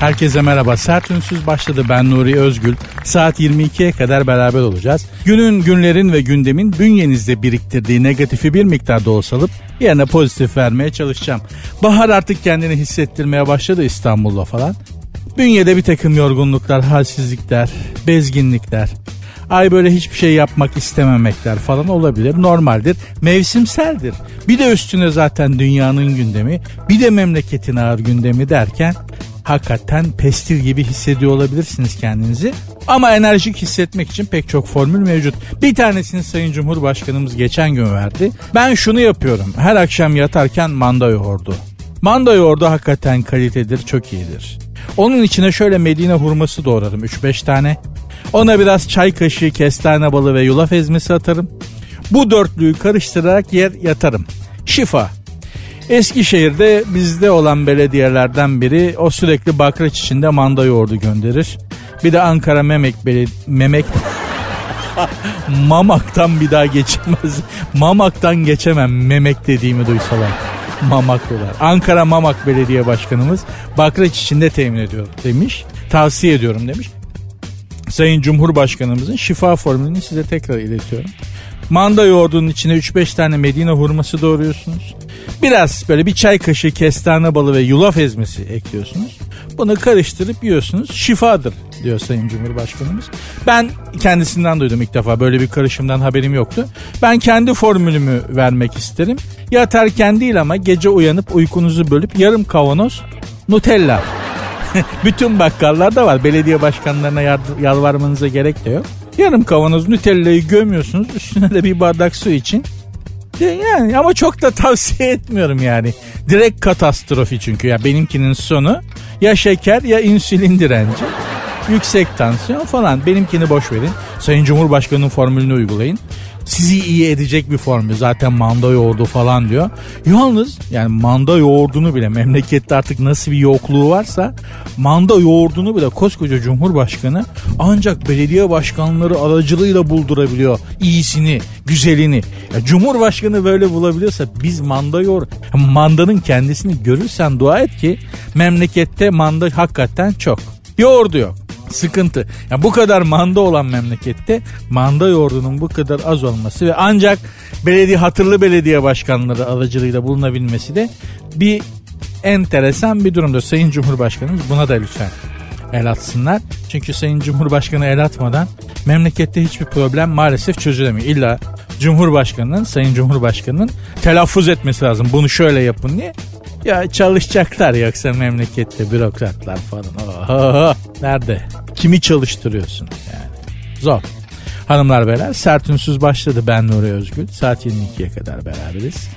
Herkese merhaba. Sert Ünsüz başladı. Ben Nuri Özgül. Saat 22'ye kadar beraber olacağız. Günün, günlerin ve gündemin bünyenizde biriktirdiği negatifi bir miktarda olsa alıp yerine pozitif vermeye çalışacağım. Bahar artık kendini hissettirmeye başladı İstanbul'da falan. Bünyede bir takım yorgunluklar, halsizlikler, bezginlikler, ay böyle hiçbir şey yapmak istememekler falan olabilir. Normaldir. Mevsimseldir. Bir de üstüne zaten dünyanın gündemi, bir de memleketin ağır gündemi derken hakikaten pestil gibi hissediyor olabilirsiniz kendinizi. Ama enerjik hissetmek için pek çok formül mevcut. Bir tanesini Sayın Cumhurbaşkanımız geçen gün verdi. Ben şunu yapıyorum. Her akşam yatarken manda yoğurdu. Manda yoğurdu hakikaten kalitedir, çok iyidir. Onun içine şöyle Medine hurması doğrarım 3-5 tane. Ona biraz çay kaşığı kestane balı ve yulaf ezmesi atarım. Bu dörtlüyü karıştırarak yer yatarım. Şifa. Eskişehir'de bizde olan belediyelerden biri o sürekli bakraç içinde manda yoğurdu gönderir. Bir de Ankara Memek Belediye... Memek... Mamak'tan bir daha geçemez. Mamak'tan geçemem Memek dediğimi duysalar. Mamak diyorlar. Ankara Mamak Belediye Başkanımız bakraç içinde temin ediyor demiş. Tavsiye ediyorum demiş. Sayın Cumhurbaşkanımızın şifa formülünü size tekrar iletiyorum. Manda yoğurdunun içine 3-5 tane Medine hurması doğruyorsunuz. Biraz böyle bir çay kaşığı kestane balı ve yulaf ezmesi ekliyorsunuz. Bunu karıştırıp yiyorsunuz. Şifadır diyor Sayın Cumhurbaşkanımız. Ben kendisinden duydum ilk defa. Böyle bir karışımdan haberim yoktu. Ben kendi formülümü vermek isterim. Yatarken değil ama gece uyanıp uykunuzu bölüp yarım kavanoz Nutella. Bütün bakkallarda var. Belediye başkanlarına yalvarmanıza gerek de yok. Yarım kavanoz Nutella'yı gömüyorsunuz. Üstüne de bir bardak su için. Yani ama çok da tavsiye etmiyorum yani. Direkt katastrofi çünkü ya benimkinin sonu ya şeker ya insülin direnci. Yüksek tansiyon falan. Benimkini boş verin. Sayın Cumhurbaşkanı'nın formülünü uygulayın sizi iyi edecek bir formül. Zaten manda yoğurdu falan diyor. Yalnız yani manda yoğurdunu bile memlekette artık nasıl bir yokluğu varsa manda yoğurdunu bile koskoca Cumhurbaşkanı ancak belediye başkanları aracılığıyla buldurabiliyor iyisini, güzelini. Ya Cumhurbaşkanı böyle bulabiliyorsa biz manda yoğur. Mandanın kendisini görürsen dua et ki memlekette manda hakikaten çok. Yoğurdu yok. Sıkıntı. Yani bu kadar manda olan memlekette manda yoğurdunun bu kadar az olması ve ancak belediye hatırlı belediye başkanları aracılığıyla bulunabilmesi de bir enteresan bir durumda. Sayın Cumhurbaşkanımız buna da lütfen el atsınlar. Çünkü Sayın Cumhurbaşkanı el atmadan memlekette hiçbir problem maalesef çözülemiyor. İlla Cumhurbaşkanının, Sayın Cumhurbaşkanının telaffuz etmesi lazım. Bunu şöyle yapın diye. Ya çalışacaklar yoksa memlekette bürokratlar falan. Oho, nerede? Kimi çalıştırıyorsun yani? Zor. Hanımlar beyler sert ünsüz başladı ben Nuri Özgül. Saat 22'ye kadar beraberiz.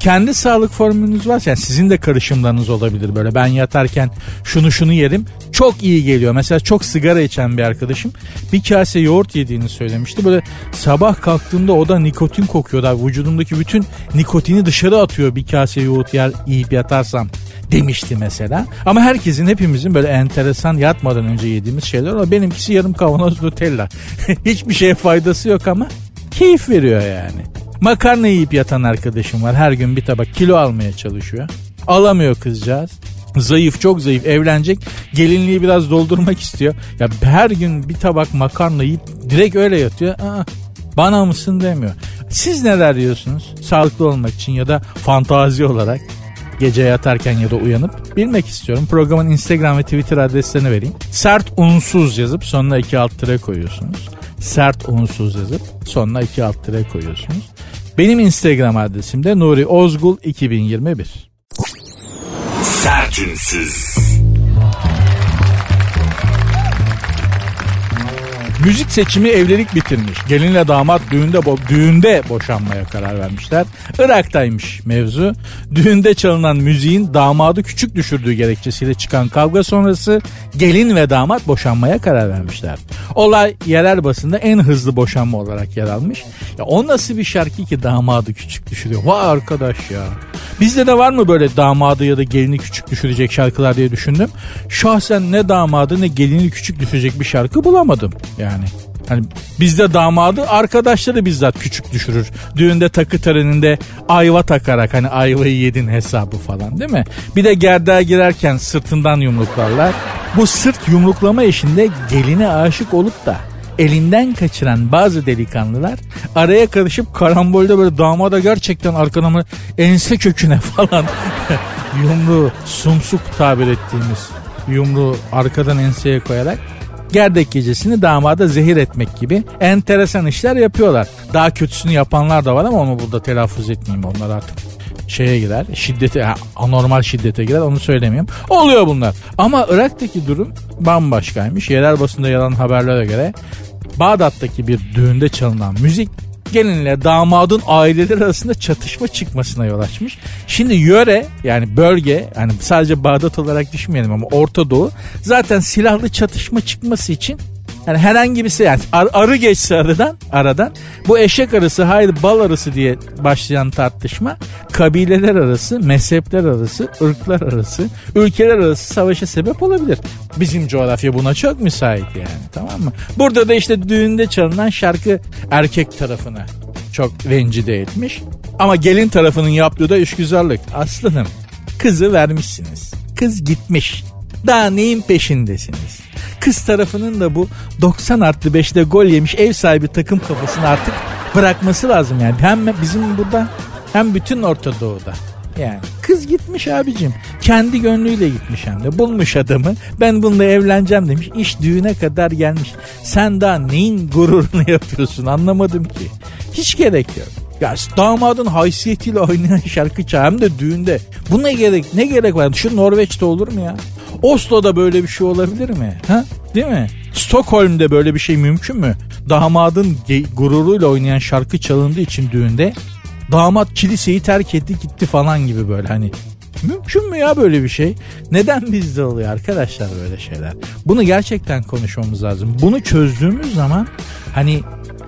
Kendi sağlık formülünüz varsa yani sizin de karışımlarınız olabilir böyle. Ben yatarken şunu şunu yerim çok iyi geliyor. Mesela çok sigara içen bir arkadaşım bir kase yoğurt yediğini söylemişti. Böyle sabah kalktığımda o da nikotin kokuyor da vücudumdaki bütün nikotini dışarı atıyor bir kase yoğurt yer yiyip yatarsam demişti mesela. Ama herkesin hepimizin böyle enteresan yatmadan önce yediğimiz şeyler var. Benimkisi yarım kavanoz Nutella. Hiçbir şeye faydası yok ama keyif veriyor yani. Makarna yiyip yatan arkadaşım var. Her gün bir tabak kilo almaya çalışıyor. Alamıyor kızcağız. Zayıf çok zayıf evlenecek gelinliği biraz doldurmak istiyor. Ya her gün bir tabak makarna yiyip direkt öyle yatıyor. Aa, bana mısın demiyor. Siz neler diyorsunuz? Sağlıklı olmak için ya da fantazi olarak gece yatarken ya da uyanıp bilmek istiyorum. Programın Instagram ve Twitter adreslerini vereyim. Sert unsuz yazıp sonuna iki alt tire koyuyorsunuz. Sert unsuz yazıp sonuna iki alt tire koyuyorsunuz. Benim Instagram adresim de Nuri Ozgul 2021. Sertünsüz. Müzik seçimi evlilik bitirmiş. Gelinle damat düğünde bo- düğünde boşanmaya karar vermişler. Irak'taymış mevzu. Düğünde çalınan müziğin damadı küçük düşürdüğü gerekçesiyle çıkan kavga sonrası gelin ve damat boşanmaya karar vermişler. Olay yerel basında en hızlı boşanma olarak yer almış. Ya o nasıl bir şarkı ki damadı küçük düşürüyor? Vay arkadaş ya. Bizde de var mı böyle damadı ya da gelini küçük düşürecek şarkılar diye düşündüm. Şahsen ne damadı ne gelini küçük düşürecek bir şarkı bulamadım yani. Hani bizde damadı arkadaşları bizzat küçük düşürür. Düğünde takı töreninde ayva takarak hani ayvayı yedin hesabı falan değil mi? Bir de gerdeğe girerken sırtından yumruklarlar. Bu sırt yumruklama işinde geline aşık olup da elinden kaçıran bazı delikanlılar araya karışıp karambolde böyle damada gerçekten arkadan ense köküne falan yumruğu sumsuk tabir ettiğimiz yumruğu arkadan enseye koyarak gerdek gecesini damada zehir etmek gibi enteresan işler yapıyorlar. Daha kötüsünü yapanlar da var ama onu burada telaffuz etmeyeyim onlar artık şeye girer şiddete anormal şiddete girer onu söylemiyorum. Oluyor bunlar. Ama Irak'taki durum bambaşkaymış. Yerel basında yalan haberlere göre Bağdat'taki bir düğünde çalınan müzik gelinle damadın aileleri arasında çatışma çıkmasına yol açmış. Şimdi yöre yani bölge yani sadece Bağdat olarak düşünmeyelim ama Orta Doğu zaten silahlı çatışma çıkması için yani herhangi bir şey yani ar, arı geçse aradan, aradan bu eşek arısı hayır bal arısı diye başlayan tartışma kabileler arası, mezhepler arası, ırklar arası, ülkeler arası savaşa sebep olabilir. Bizim coğrafya buna çok müsait yani tamam mı? Burada da işte düğünde çalınan şarkı erkek tarafına çok rencide etmiş. Ama gelin tarafının yaptığı da işgüzarlık. Aslanım kızı vermişsiniz. Kız gitmiş. Daha neyin peşindesiniz? Kız tarafının da bu 90 artı 5'te gol yemiş ev sahibi takım kafasını artık bırakması lazım yani. Hem bizim burada hem bütün Orta Doğu'da. Yani kız gitmiş abicim. Kendi gönlüyle gitmiş hem de. Bulmuş adamı. Ben bununla evleneceğim demiş. İş düğüne kadar gelmiş. Sen daha neyin gururunu yapıyorsun anlamadım ki. Hiç gerek yok. Ya damadın haysiyetiyle oynayan şarkı çağ hem de düğünde. Bu ne gerek ne gerek var? Şu Norveç'te olur mu ya? Oslo'da böyle bir şey olabilir mi? Ha? Değil mi? Stockholm'de böyle bir şey mümkün mü? Damadın gururuyla oynayan şarkı çalındığı için düğünde damat kiliseyi terk etti gitti falan gibi böyle hani Mümkün mü ya böyle bir şey? Neden bizde oluyor arkadaşlar böyle şeyler? Bunu gerçekten konuşmamız lazım. Bunu çözdüğümüz zaman hani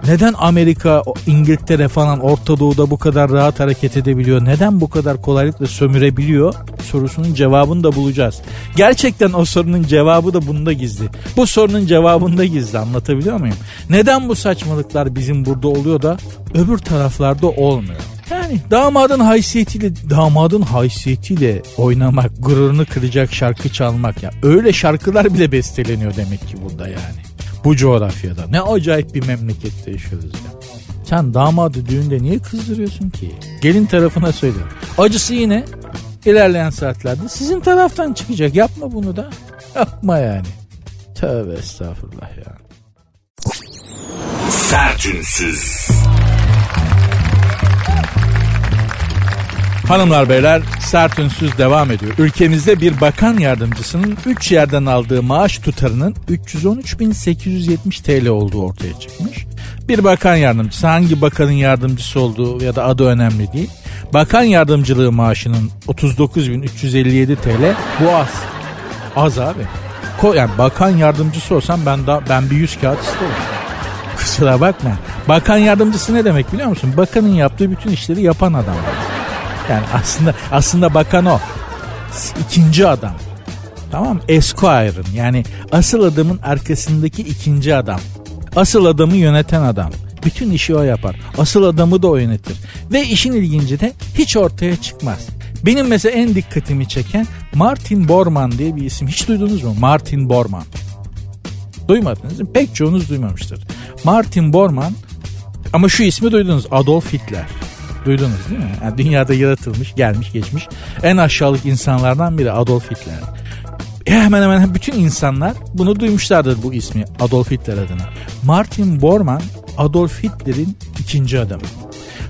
neden Amerika, İngiltere falan Orta Doğu'da bu kadar rahat hareket edebiliyor? Neden bu kadar kolaylıkla sömürebiliyor? Sorusunun cevabını da bulacağız. Gerçekten o sorunun cevabı da bunda gizli. Bu sorunun cevabında gizli anlatabiliyor muyum? Neden bu saçmalıklar bizim burada oluyor da öbür taraflarda olmuyor? Yani damadın haysiyetiyle damadın haysiyetiyle oynamak, gururunu kıracak şarkı çalmak ya. Öyle şarkılar bile besteleniyor demek ki burada yani bu coğrafyada. Ne acayip bir memlekette yaşıyoruz ya. Sen damadı düğünde niye kızdırıyorsun ki? Gelin tarafına söyle. Acısı yine ilerleyen saatlerde sizin taraftan çıkacak. Yapma bunu da. Yapma yani. Tövbe estağfurullah ya. Sertünsüz. Hanımlar beyler sert ünsüz devam ediyor. Ülkemizde bir bakan yardımcısının 3 yerden aldığı maaş tutarının 313.870 TL olduğu ortaya çıkmış. Bir bakan yardımcısı hangi bakanın yardımcısı olduğu ya da adı önemli değil. Bakan yardımcılığı maaşının 39.357 TL bu az. Az abi. Yani bakan yardımcısı olsam ben da ben bir yüz kağıt isterim. Kusura bakma. Bakan yardımcısı ne demek biliyor musun? Bakanın yaptığı bütün işleri yapan adam. Yani aslında aslında bakan o. İkinci adam. Tamam Esquire'ın yani asıl adamın arkasındaki ikinci adam. Asıl adamı yöneten adam. Bütün işi o yapar. Asıl adamı da o yönetir. Ve işin ilginci de hiç ortaya çıkmaz. Benim mesela en dikkatimi çeken Martin Bormann diye bir isim. Hiç duydunuz mu? Martin Bormann. Duymadınız mı? Pek çoğunuz duymamıştır. Martin Bormann ama şu ismi duydunuz. Adolf Hitler. Duydunuz değil mi? Yani dünyada yaratılmış, gelmiş, geçmiş en aşağılık insanlardan biri Adolf Hitler. E hemen hemen bütün insanlar bunu duymuşlardır bu ismi Adolf Hitler adına. Martin Bormann Adolf Hitler'in ikinci adamı.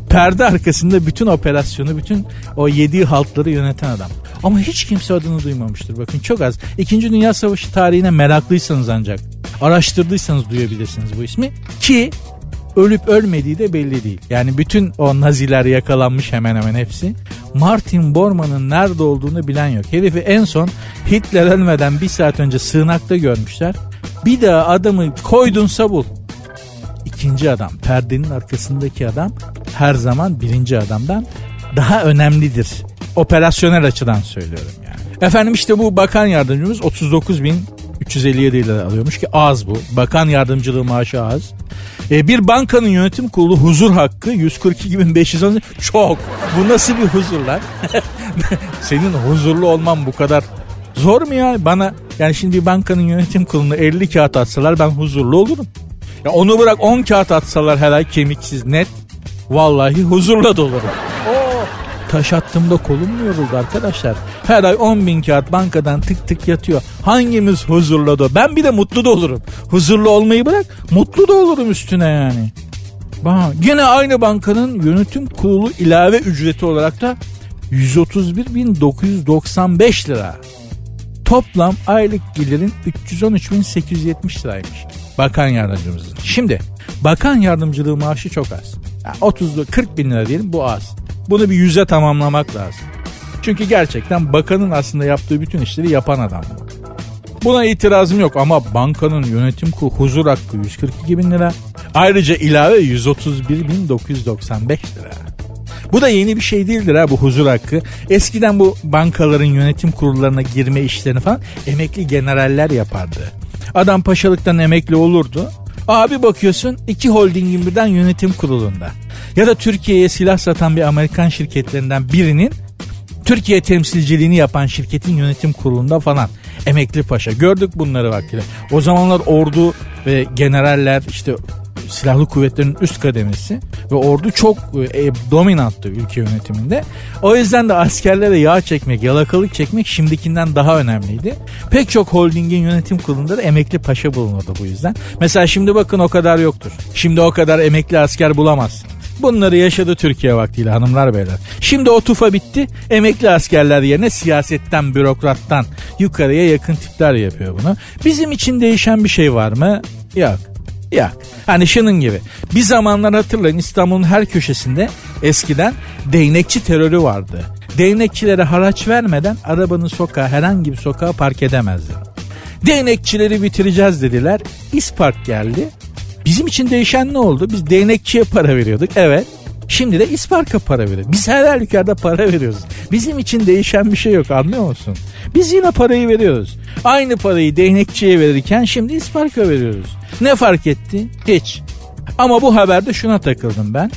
Perde arkasında bütün operasyonu, bütün o yediği haltları yöneten adam. Ama hiç kimse adını duymamıştır. Bakın çok az. İkinci Dünya Savaşı tarihine meraklıysanız ancak araştırdıysanız duyabilirsiniz bu ismi. Ki ölüp ölmediği de belli değil. Yani bütün o naziler yakalanmış hemen hemen hepsi. Martin Bormann'ın nerede olduğunu bilen yok. Herifi en son Hitler ölmeden bir saat önce sığınakta görmüşler. Bir daha adamı koydunsa bul. İkinci adam, perdenin arkasındaki adam her zaman birinci adamdan daha önemlidir operasyonel açıdan söylüyorum yani. Efendim işte bu bakan yardımcımız 39 bin 357 lira alıyormuş ki az bu. Bakan yardımcılığı maaşı az. E, bir bankanın yönetim kurulu huzur hakkı 142.510 çok. Bu nasıl bir huzur lan? Senin huzurlu olman bu kadar zor mu ya? Bana yani şimdi bir bankanın yönetim kuruluna 50 kağıt atsalar ben huzurlu olurum. Ya onu bırak 10 kağıt atsalar her ay kemiksiz net. Vallahi huzurla dolurum. Taş attığımda kolum mu yoruldu arkadaşlar? Her ay 10 bin kağıt bankadan tık tık yatıyor. Hangimiz huzurlu da? Ben bir de mutlu da olurum. Huzurlu olmayı bırak mutlu da olurum üstüne yani. Bak, yine aynı bankanın yönetim kurulu ilave ücreti olarak da 131.995 lira. Toplam aylık gelirin 313.870 liraymış. Bakan yardımcımızın. Şimdi bakan yardımcılığı maaşı çok az. Yani 30 40 bin lira diyelim bu az. Bunu bir yüze tamamlamak lazım. Çünkü gerçekten bakanın aslında yaptığı bütün işleri yapan adam bu. Buna itirazım yok ama bankanın yönetim kurulu huzur hakkı 142 bin lira. Ayrıca ilave 131 bin 995 lira. Bu da yeni bir şey değildir ha bu huzur hakkı. Eskiden bu bankaların yönetim kurullarına girme işlerini falan emekli generaller yapardı. Adam paşalıktan emekli olurdu. Abi bakıyorsun iki holdingin birden yönetim kurulunda. Ya da Türkiye'ye silah satan bir Amerikan şirketlerinden birinin Türkiye temsilciliğini yapan şirketin yönetim kurulunda falan. Emekli paşa. Gördük bunları vaktiyle. O zamanlar ordu ve generaller işte silahlı kuvvetlerin üst kademesi ve ordu çok e, dominanttı ülke yönetiminde. O yüzden de askerlere yağ çekmek, yalakalık çekmek şimdikinden daha önemliydi. Pek çok holdingin yönetim kurulunda da emekli paşa bulunurdu bu yüzden. Mesela şimdi bakın o kadar yoktur. Şimdi o kadar emekli asker bulamazsın. Bunları yaşadı Türkiye vaktiyle hanımlar beyler. Şimdi o tufa bitti. Emekli askerler yerine siyasetten, bürokrattan yukarıya yakın tipler yapıyor bunu. Bizim için değişen bir şey var mı? Yok. Ya hani şunun gibi. Bir zamanlar hatırlayın İstanbul'un her köşesinde eskiden değnekçi terörü vardı. Değnekçilere haraç vermeden arabanın sokağa herhangi bir sokağa park edemezdi. Değnekçileri bitireceğiz dediler. İspark geldi. Bizim için değişen ne oldu? Biz değnekçiye para veriyorduk. Evet. Şimdi de İspark'a para veriyoruz. Biz her halükarda para veriyoruz. Bizim için değişen bir şey yok anlıyor musun? Biz yine parayı veriyoruz. Aynı parayı değnekçiye verirken şimdi İspark'a veriyoruz. Ne fark etti? Hiç. Ama bu haberde şuna takıldım ben.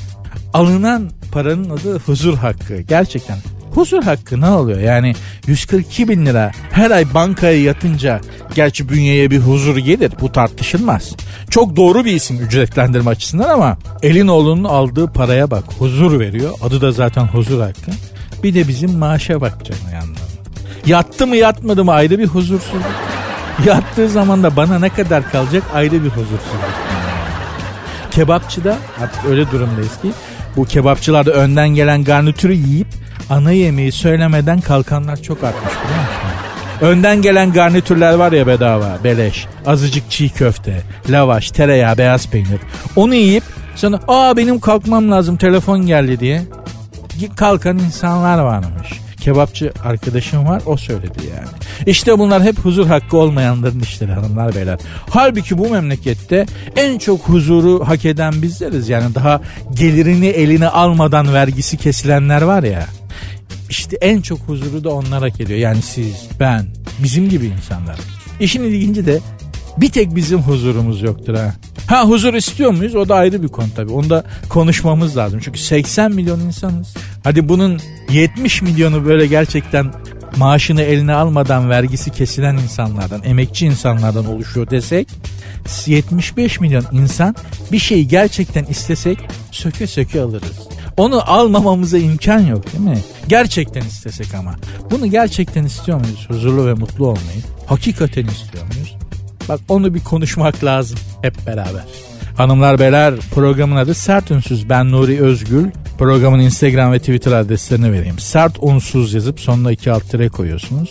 Alınan paranın adı huzur hakkı. Gerçekten huzur hakkı ne oluyor? Yani 142 bin lira her ay bankaya yatınca gerçi bünyeye bir huzur gelir bu tartışılmaz. Çok doğru bir isim ücretlendirme açısından ama Elinoğlu'nun aldığı paraya bak huzur veriyor. Adı da zaten huzur hakkı. Bir de bizim maaşa bak canım yandan. Yattı mı yatmadı mı ayrı bir huzursuzluk. Yattığı zaman da bana ne kadar kalacak ayrı bir huzursuzluk. Kebapçıda artık öyle durumdayız ki bu kebapçılarda önden gelen garnitürü yiyip ana yemeği söylemeden kalkanlar çok artmış biliyor musun? Önden gelen garnitürler var ya bedava, beleş. Azıcık çiğ köfte, lavaş, tereyağı, beyaz peynir. Onu yiyip sonra aa benim kalkmam lazım telefon geldi diye kalkan insanlar varmış. Kebapçı arkadaşım var o söyledi yani. İşte bunlar hep huzur hakkı olmayanların işleri hanımlar beyler. Halbuki bu memlekette en çok huzuru hak eden bizleriz. Yani daha gelirini eline almadan vergisi kesilenler var ya. İşte en çok huzuru da onlar hak ediyor. Yani siz, ben, bizim gibi insanlar. İşin ilginci de bir tek bizim huzurumuz yoktur ha. Ha huzur istiyor muyuz? O da ayrı bir konu tabii. Onu da konuşmamız lazım. Çünkü 80 milyon insanız. Hadi bunun 70 milyonu böyle gerçekten maaşını eline almadan vergisi kesilen insanlardan, emekçi insanlardan oluşuyor desek 75 milyon insan bir şeyi gerçekten istesek söke söke alırız. Onu almamamıza imkan yok değil mi? Gerçekten istesek ama. Bunu gerçekten istiyor muyuz? Huzurlu ve mutlu olmayı. Hakikaten istiyor muyuz? Bak onu bir konuşmak lazım hep beraber. Hanımlar beyler programın adı Sert Ünsüz. Ben Nuri Özgül. Programın Instagram ve Twitter adreslerini vereyim. Sert unsuz yazıp sonuna iki alt tire koyuyorsunuz.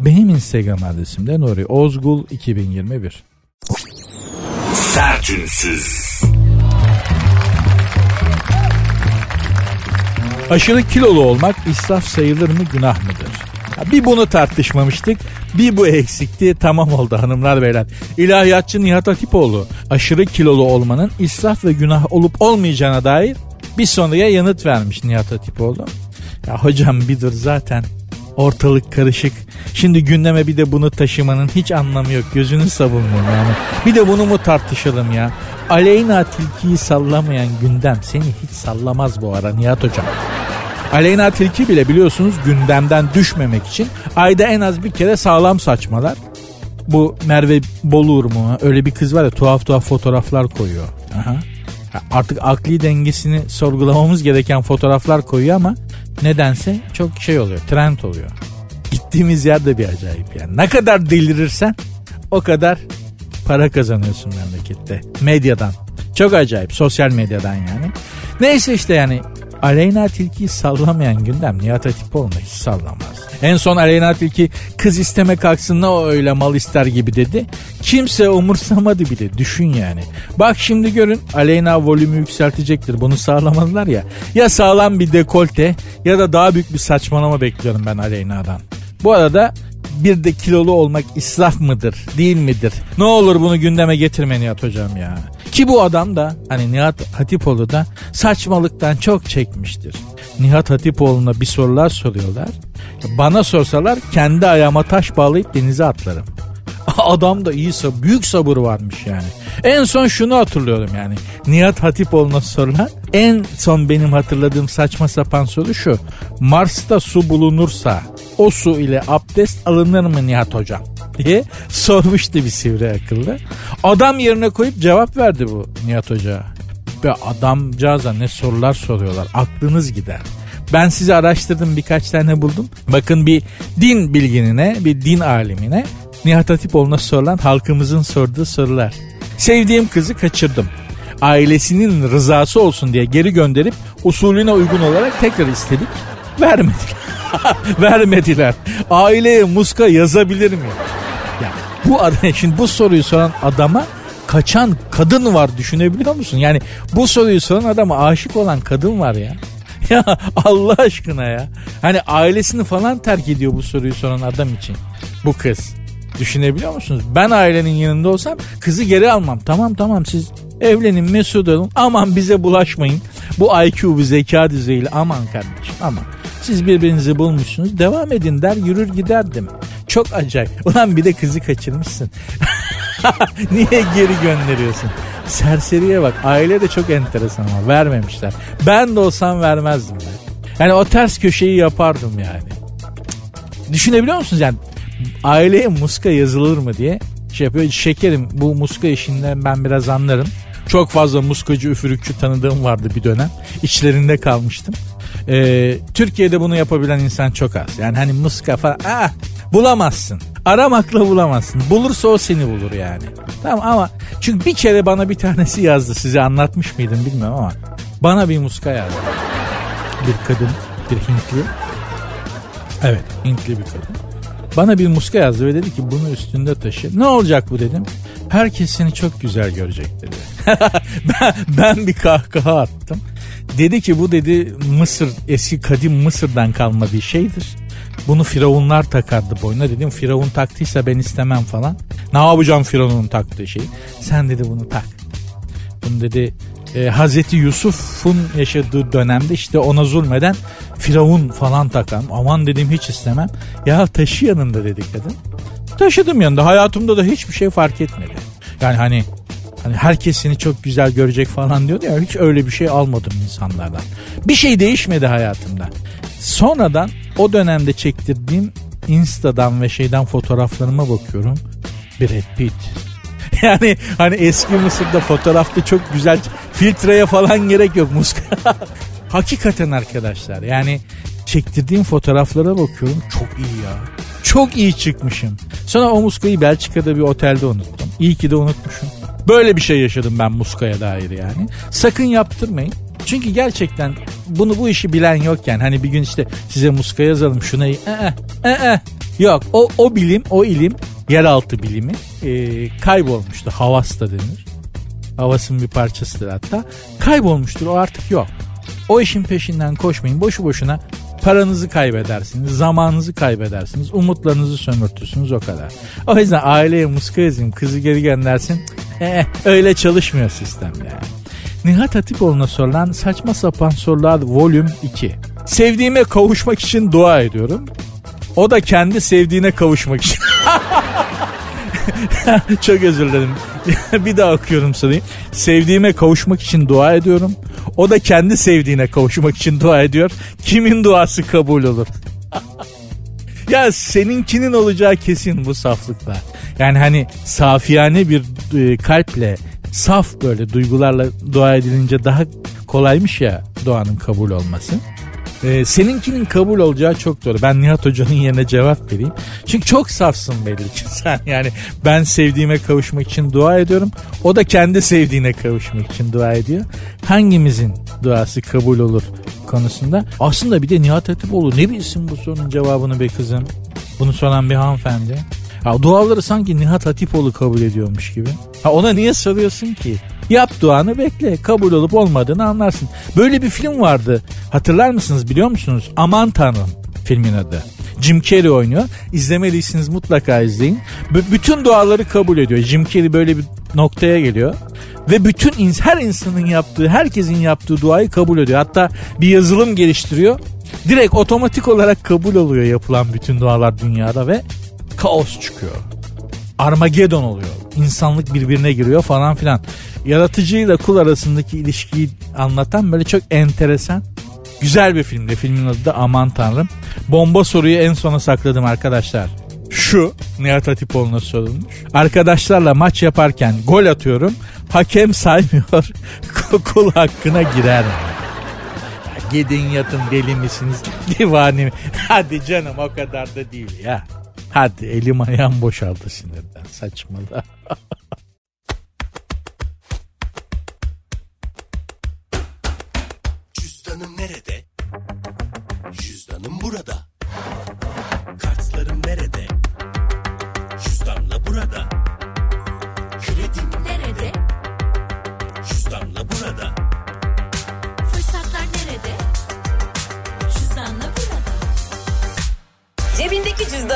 Benim Instagram adresim de Nuri Ozgul 2021. Sert Ünsüz. Aşırı kilolu olmak israf sayılır mı günah mıdır? Bir bunu tartışmamıştık. Bir bu eksikti tamam oldu hanımlar beyler. İlahiyatçı Nihat Hatipoğlu aşırı kilolu olmanın israf ve günah olup olmayacağına dair bir sonraya yanıt vermiş Nihat Hatipoğlu. Ya hocam bir dur zaten ortalık karışık. Şimdi gündeme bir de bunu taşımanın hiç anlamı yok. Gözünü savunmuyorum yani. Bir de bunu mu tartışalım ya? Aleyna tilkiyi sallamayan gündem seni hiç sallamaz bu ara Nihat hocam. Aleyna Tilki bile biliyorsunuz gündemden düşmemek için ayda en az bir kere sağlam saçmalar. Bu Merve Bolur mu? Öyle bir kız var ya tuhaf tuhaf fotoğraflar koyuyor. Aha. Artık akli dengesini sorgulamamız gereken fotoğraflar koyuyor ama nedense çok şey oluyor. Trend oluyor. Gittiğimiz yer de bir acayip yani. Ne kadar delirirsen o kadar para kazanıyorsun memlekette. Medyadan. Çok acayip. Sosyal medyadan yani. Neyse işte yani Aleyna Tilki'yi sallamayan gündem Nihat Hatipoğlu'na hiç sallamaz. En son Aleyna Tilki kız isteme kalksın ne öyle mal ister gibi dedi. Kimse umursamadı bile düşün yani. Bak şimdi görün Aleyna volümü yükseltecektir bunu sağlamadılar ya. Ya sağlam bir dekolte ya da daha büyük bir saçmalama bekliyorum ben Aleyna'dan. Bu arada bir de kilolu olmak israf mıdır değil midir? Ne olur bunu gündeme getirme Nihat hocam ya. Ki bu adam da hani Nihat Hatipoğlu da saçmalıktan çok çekmiştir. Nihat Hatipoğlu'na bir sorular soruyorlar. Bana sorsalar kendi ayağıma taş bağlayıp denize atlarım. Adam da iyi büyük sabır varmış yani. En son şunu hatırlıyorum yani. Nihat Hatipoğlu'na sorulan en son benim hatırladığım saçma sapan soru şu. Mars'ta su bulunursa o su ile abdest alınır mı Nihat hocam? diye sormuştu bir sivri akıllı. Adam yerine koyup cevap verdi bu Nihat Hoca. Ve adamcağıza ne sorular soruyorlar aklınız gider. Ben sizi araştırdım birkaç tane buldum. Bakın bir din bilginine, bir din alimine Nihat Hatipoğlu'na sorulan halkımızın sorduğu sorular. Sevdiğim kızı kaçırdım. Ailesinin rızası olsun diye geri gönderip usulüne uygun olarak tekrar istedik. Vermediler. Vermediler. Aileye muska yazabilir mi? Ya bu adam şimdi bu soruyu soran adama kaçan kadın var düşünebiliyor musun? Yani bu soruyu soran adama aşık olan kadın var ya. Ya Allah aşkına ya. Hani ailesini falan terk ediyor bu soruyu soran adam için. Bu kız. Düşünebiliyor musunuz? Ben ailenin yanında olsam kızı geri almam. Tamam tamam siz evlenin mesut olun. Aman bize bulaşmayın. Bu IQ bu zeka düzeyiyle aman kardeşim aman. Siz birbirinizi bulmuşsunuz devam edin der yürür giderdim. Çok acayip. Ulan bir de kızı kaçırmışsın. Niye geri gönderiyorsun? Serseriye bak. Aile de çok enteresan ama vermemişler. Ben de olsam vermezdim ben. Yani o ters köşeyi yapardım yani. Düşünebiliyor musunuz yani? Aileye muska yazılır mı diye şey yapıyor. Şekerim bu muska işinden ben biraz anlarım. Çok fazla muskacı üfürükçü tanıdığım vardı bir dönem. İçlerinde kalmıştım. Ee, Türkiye'de bunu yapabilen insan çok az. Yani hani muska falan ah, bulamazsın. Aramakla bulamazsın. Bulursa o seni bulur yani. Tamam ama çünkü bir kere bana bir tanesi yazdı. Size anlatmış mıydım bilmiyorum ama bana bir muska yazdı. Bir kadın, bir Hintli. Evet, Hintli bir kadın. Bana bir muska yazdı ve dedi ki bunu üstünde taşı. Ne olacak bu dedim. Herkes seni çok güzel görecek dedi. ben, ben bir kahkaha attım. Dedi ki bu dedi Mısır eski kadim Mısır'dan kalma bir şeydir. Bunu firavunlar takardı boynuna. Dedim firavun taktıysa ben istemem falan. Ne yapacağım firavunun taktığı şeyi. Sen dedi bunu tak. Bunu dedi e, Hazreti Yusuf'un yaşadığı dönemde işte ona zulmeden Firavun falan takan. Aman dedim hiç istemem. Ya taşı yanında dedi kadın. Taşıdım yanında. Hayatımda da hiçbir şey fark etmedi. Yani hani Hani herkes seni çok güzel görecek falan diyordu ya hiç öyle bir şey almadım insanlardan. Bir şey değişmedi hayatımda. Sonradan o dönemde çektirdiğim Insta'dan ve şeyden fotoğraflarıma bakıyorum. Brad Pitt. Yani hani eski Mısır'da fotoğrafta çok güzel filtreye falan gerek yok muska. Hakikaten arkadaşlar yani çektirdiğim fotoğraflara bakıyorum çok iyi ya. Çok iyi çıkmışım. Sonra o muskayı Belçika'da bir otelde unuttum. İyi ki de unutmuşum. Böyle bir şey yaşadım ben muskaya dair yani. Sakın yaptırmayın. Çünkü gerçekten bunu bu işi bilen yok yani. Hani bir gün işte size muska yazalım şuna. Ee, ee. Yok o, o bilim o ilim yeraltı bilimi e, kaybolmuştu. Havas da denir. Havasın bir parçasıdır hatta. Kaybolmuştur o artık yok. O işin peşinden koşmayın. Boşu boşuna paranızı kaybedersiniz, zamanınızı kaybedersiniz, umutlarınızı sömürtürsünüz o kadar. O yüzden aileye muska yazayım, kızı geri göndersin. Ee, öyle çalışmıyor sistem yani. Nihat Hatipoğlu'na sorulan saçma sapan sorular volüm 2. Sevdiğime kavuşmak için dua ediyorum. O da kendi sevdiğine kavuşmak için. Çok özür dilerim. bir daha okuyorum soruyu. Sevdiğime kavuşmak için dua ediyorum. O da kendi sevdiğine kavuşmak için dua ediyor. Kimin duası kabul olur? ya seninkinin olacağı kesin bu saflıkla. Yani hani safiyane bir e, kalple saf böyle duygularla dua edilince daha kolaymış ya duanın kabul olması. Ee, seninkinin kabul olacağı çok doğru. Ben Nihat Hoca'nın yerine cevap vereyim. Çünkü çok safsın belli ki sen. Yani ben sevdiğime kavuşmak için dua ediyorum. O da kendi sevdiğine kavuşmak için dua ediyor. Hangimizin duası kabul olur konusunda. Aslında bir de Nihat Hatipoğlu ne bilsin bu sorunun cevabını be kızım. Bunu soran bir hanımefendi. Ya duaları sanki Nihat Hatipoğlu kabul ediyormuş gibi. Ha ona niye soruyorsun ki? Yap duanı bekle. Kabul olup olmadığını anlarsın. Böyle bir film vardı. Hatırlar mısınız biliyor musunuz? Aman Tanrım filmin adı. Jim Carrey oynuyor. İzlemediyseniz mutlaka izleyin. B- bütün duaları kabul ediyor. Jim Carrey böyle bir noktaya geliyor. Ve bütün ins her insanın yaptığı, herkesin yaptığı duayı kabul ediyor. Hatta bir yazılım geliştiriyor. Direkt otomatik olarak kabul oluyor yapılan bütün dualar dünyada ve kaos çıkıyor. Armageddon oluyor. İnsanlık birbirine giriyor falan filan. Yaratıcıyla kul arasındaki ilişkiyi anlatan böyle çok enteresan güzel bir filmdi. Filmin adı da Aman Tanrım. Bomba soruyu en sona sakladım arkadaşlar. Şu Nihat Hatipoğlu'na sorulmuş. Arkadaşlarla maç yaparken gol atıyorum. Hakem saymıyor. Kul hakkına girer mi? Gidin yatın deli misiniz? Divani mi? Hadi canım o kadar da değil ya. Hadi elim ayağım boşaldı sinirden saçmalı.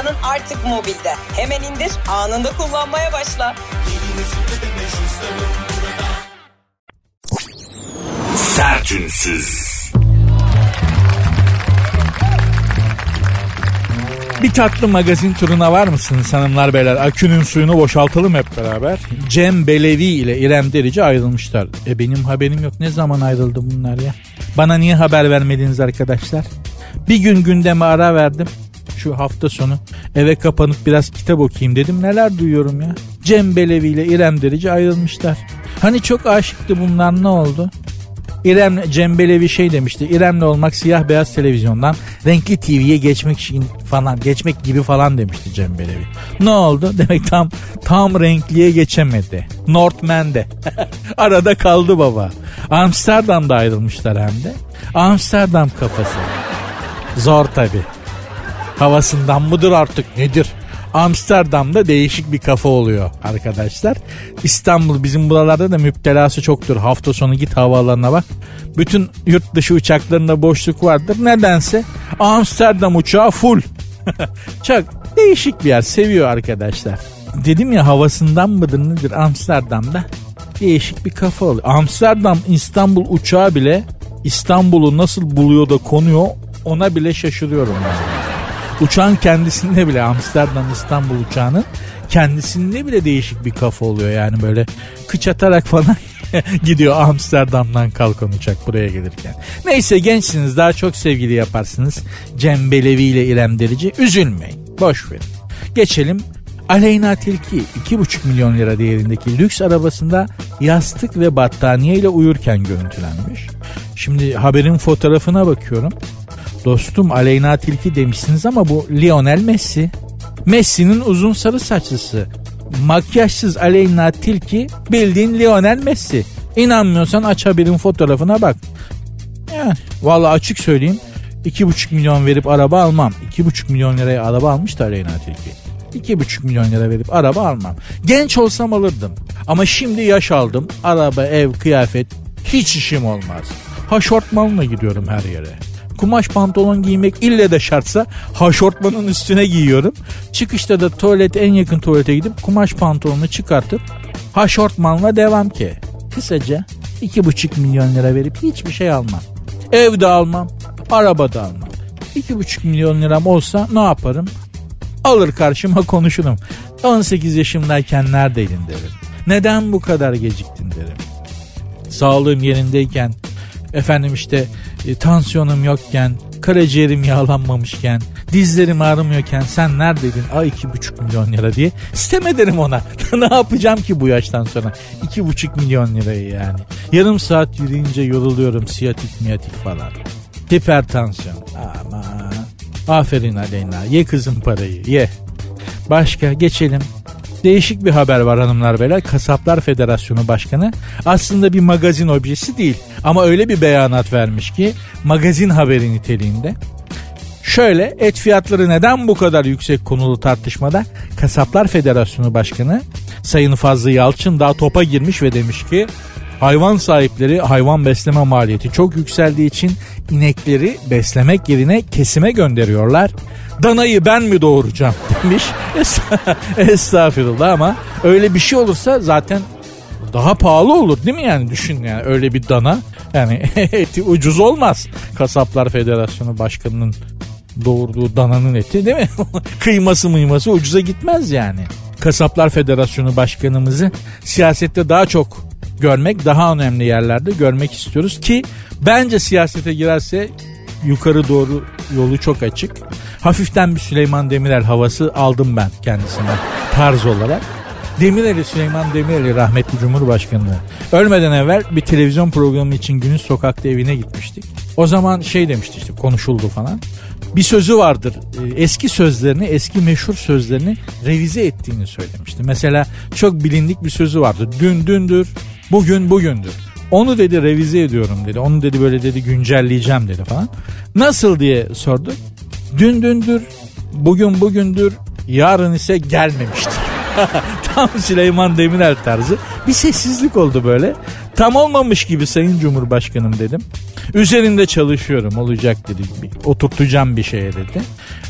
Cüzdanın artık mobilde. Hemen indir, anında kullanmaya başla. Sertünsüz. Bir tatlı magazin turuna var mısınız hanımlar beyler? Akünün suyunu boşaltalım hep beraber. Cem Belevi ile İrem Derici ayrılmışlar. E benim haberim yok. Ne zaman ayrıldı bunlar ya? Bana niye haber vermediniz arkadaşlar? Bir gün gündeme ara verdim. Şu hafta sonu eve kapanıp biraz kitap okuyayım dedim. Neler duyuyorum ya? Cem Belevi ile İrem Derici ayrılmışlar. Hani çok aşıktı bunlar ne oldu? İrem Cembelevi şey demişti. İrem'le olmak siyah beyaz televizyondan renkli TV'ye geçmek için falan geçmek gibi falan demişti Cembelevi. Ne oldu? Demek tam tam renkliye geçemedi. Northman'de. Arada kaldı baba. Amsterdam'da ayrılmışlar hem de. Amsterdam kafası. Zor tabi. Havasından mıdır artık nedir? Amsterdam'da değişik bir kafa oluyor arkadaşlar. İstanbul bizim buralarda da müptelası çoktur. Hafta sonu git havaalanına bak. Bütün yurt dışı uçaklarında boşluk vardır. Nedense Amsterdam uçağı full. Çok değişik bir yer. Seviyor arkadaşlar. Dedim ya havasından mıdır nedir Amsterdam'da? Değişik bir kafa oluyor. Amsterdam İstanbul uçağı bile İstanbul'u nasıl buluyor da konuyor ona bile şaşırıyorum yani. Uçağın kendisinde bile Amsterdam İstanbul uçağının kendisinde bile değişik bir kafa oluyor yani böyle kıç atarak falan gidiyor Amsterdam'dan kalkan uçak buraya gelirken. Neyse gençsiniz daha çok sevgili yaparsınız. Cem Belevi ile İrem Derici üzülmeyin boş verin. Geçelim Aleyna Tilki 2,5 milyon lira değerindeki lüks arabasında yastık ve battaniye ile uyurken görüntülenmiş. Şimdi haberin fotoğrafına bakıyorum. Dostum Aleyna Tilki demişsiniz ama bu Lionel Messi. Messi'nin uzun sarı saçlısı. Makyajsız Aleyna Tilki bildiğin Lionel Messi. İnanmıyorsan aç haberin fotoğrafına bak. Yani vallahi açık söyleyeyim 2,5 milyon verip araba almam. 2,5 milyon liraya araba almış da Aleyna Tilki. 2,5 milyon lira verip araba almam. Genç olsam alırdım. Ama şimdi yaş aldım. Araba, ev, kıyafet hiç işim olmaz. Haşortmanla gidiyorum her yere kumaş pantolon giymek ille de şartsa haşortmanın üstüne giyiyorum. Çıkışta da tuvalet en yakın tuvalete gidip kumaş pantolonu çıkartıp haşortmanla devam ki. Kısaca 2,5 milyon lira verip hiçbir şey almam. Ev de almam. Araba da almam. 2,5 milyon liram olsa ne yaparım? Alır karşıma konuşurum. 18 yaşımdayken neredeydin derim. Neden bu kadar geciktin derim. Sağlığım yerindeyken efendim işte e, tansiyonum yokken karaciğerim yağlanmamışken dizlerim ağrımıyorken sen neredeydin? Ay iki buçuk milyon lira diye. Sitem ederim ona. Ne yapacağım ki bu yaştan sonra? İki buçuk milyon lirayı yani. Yarım saat yürüyünce yoruluyorum siyatik miyatik falan. Hipertansiyon aman. Aferin Aleyna ye kızım parayı ye. Başka geçelim. Değişik bir haber var hanımlar beyler. Kasaplar Federasyonu Başkanı aslında bir magazin objesi değil. Ama öyle bir beyanat vermiş ki magazin haberi niteliğinde. Şöyle et fiyatları neden bu kadar yüksek konulu tartışmada Kasaplar Federasyonu Başkanı Sayın Fazlı Yalçın daha topa girmiş ve demiş ki hayvan sahipleri hayvan besleme maliyeti çok yükseldiği için inekleri beslemek yerine kesime gönderiyorlar. Danayı ben mi doğuracağım demiş. Estağfurullah ama öyle bir şey olursa zaten daha pahalı olur değil mi yani düşün yani öyle bir dana yani eti ucuz olmaz. Kasaplar Federasyonu Başkanı'nın doğurduğu dananın eti değil mi? Kıyması mıyması ucuza gitmez yani. Kasaplar Federasyonu Başkanımızı siyasette daha çok görmek, daha önemli yerlerde görmek istiyoruz ki bence siyasete girerse yukarı doğru yolu çok açık. Hafiften bir Süleyman Demirel havası aldım ben kendisinden tarz olarak. Demirel'i Süleyman Demirel'i rahmetli Cumhurbaşkanı ölmeden evvel bir televizyon programı için günün sokakta evine gitmiştik. O zaman şey demişti işte konuşuldu falan. Bir sözü vardır e, eski sözlerini eski meşhur sözlerini revize ettiğini söylemişti. Mesela çok bilindik bir sözü vardı. Dün dündür bugün bugündür. Onu dedi revize ediyorum dedi. Onu dedi böyle dedi güncelleyeceğim dedi falan. Nasıl diye sordu. Dün dündür, bugün bugündür, yarın ise gelmemiştir. Tam Süleyman Demirel tarzı. Bir sessizlik oldu böyle. Tam olmamış gibi Sayın Cumhurbaşkanım dedim. Üzerinde çalışıyorum olacak dedi. Oturtacağım bir şeye dedi.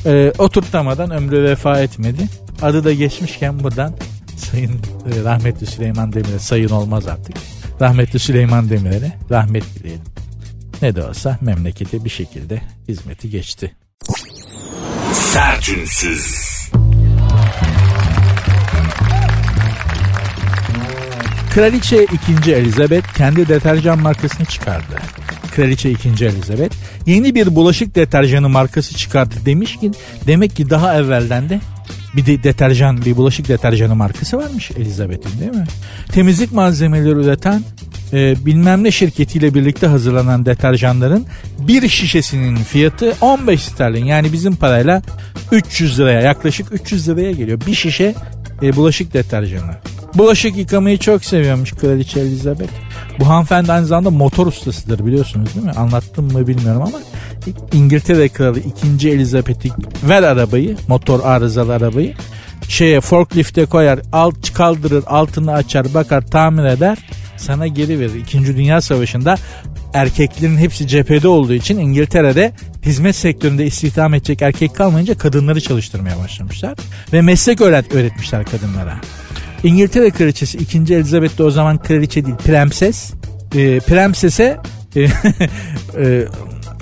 Ee, oturtamadan ömrü vefa etmedi. Adı da geçmişken buradan Sayın e, rahmetli Süleyman Demirel sayın olmaz artık. Rahmetli Süleyman Demirel'e rahmet dileyelim. Ne de olsa memlekete bir şekilde hizmeti geçti. Sertünsüz. Kraliçe 2. Elizabeth kendi deterjan markasını çıkardı. Kraliçe 2. Elizabeth yeni bir bulaşık deterjanı markası çıkardı demiş ki demek ki daha evvelden de bir de deterjan, bir bulaşık deterjanı markası varmış Elizabeth'in değil mi? Temizlik malzemeleri üreten e, bilmem ne şirketiyle birlikte hazırlanan deterjanların bir şişesinin fiyatı 15 sterlin. Yani bizim parayla 300 liraya yaklaşık 300 liraya geliyor. Bir şişe e, bulaşık deterjanı. Bulaşık yıkamayı çok seviyormuş Kraliçe Elizabeth. Bu hanımefendi aynı zamanda motor ustasıdır biliyorsunuz değil mi? Anlattım mı bilmiyorum ama İngiltere Kralı 2. Elizabeth'i ver arabayı, motor arızalı arabayı. Şeye forklifte koyar, alt kaldırır, altını açar, bakar, tamir eder. Sana geri verir. İkinci Dünya Savaşı'nda erkeklerin hepsi cephede olduğu için İngiltere'de hizmet sektöründe istihdam edecek erkek kalmayınca kadınları çalıştırmaya başlamışlar. Ve meslek öğret öğretmişler kadınlara. İngiltere kraliçesi 2. Elizabeth de o zaman kraliçe değil prenses. E, prensese e, e,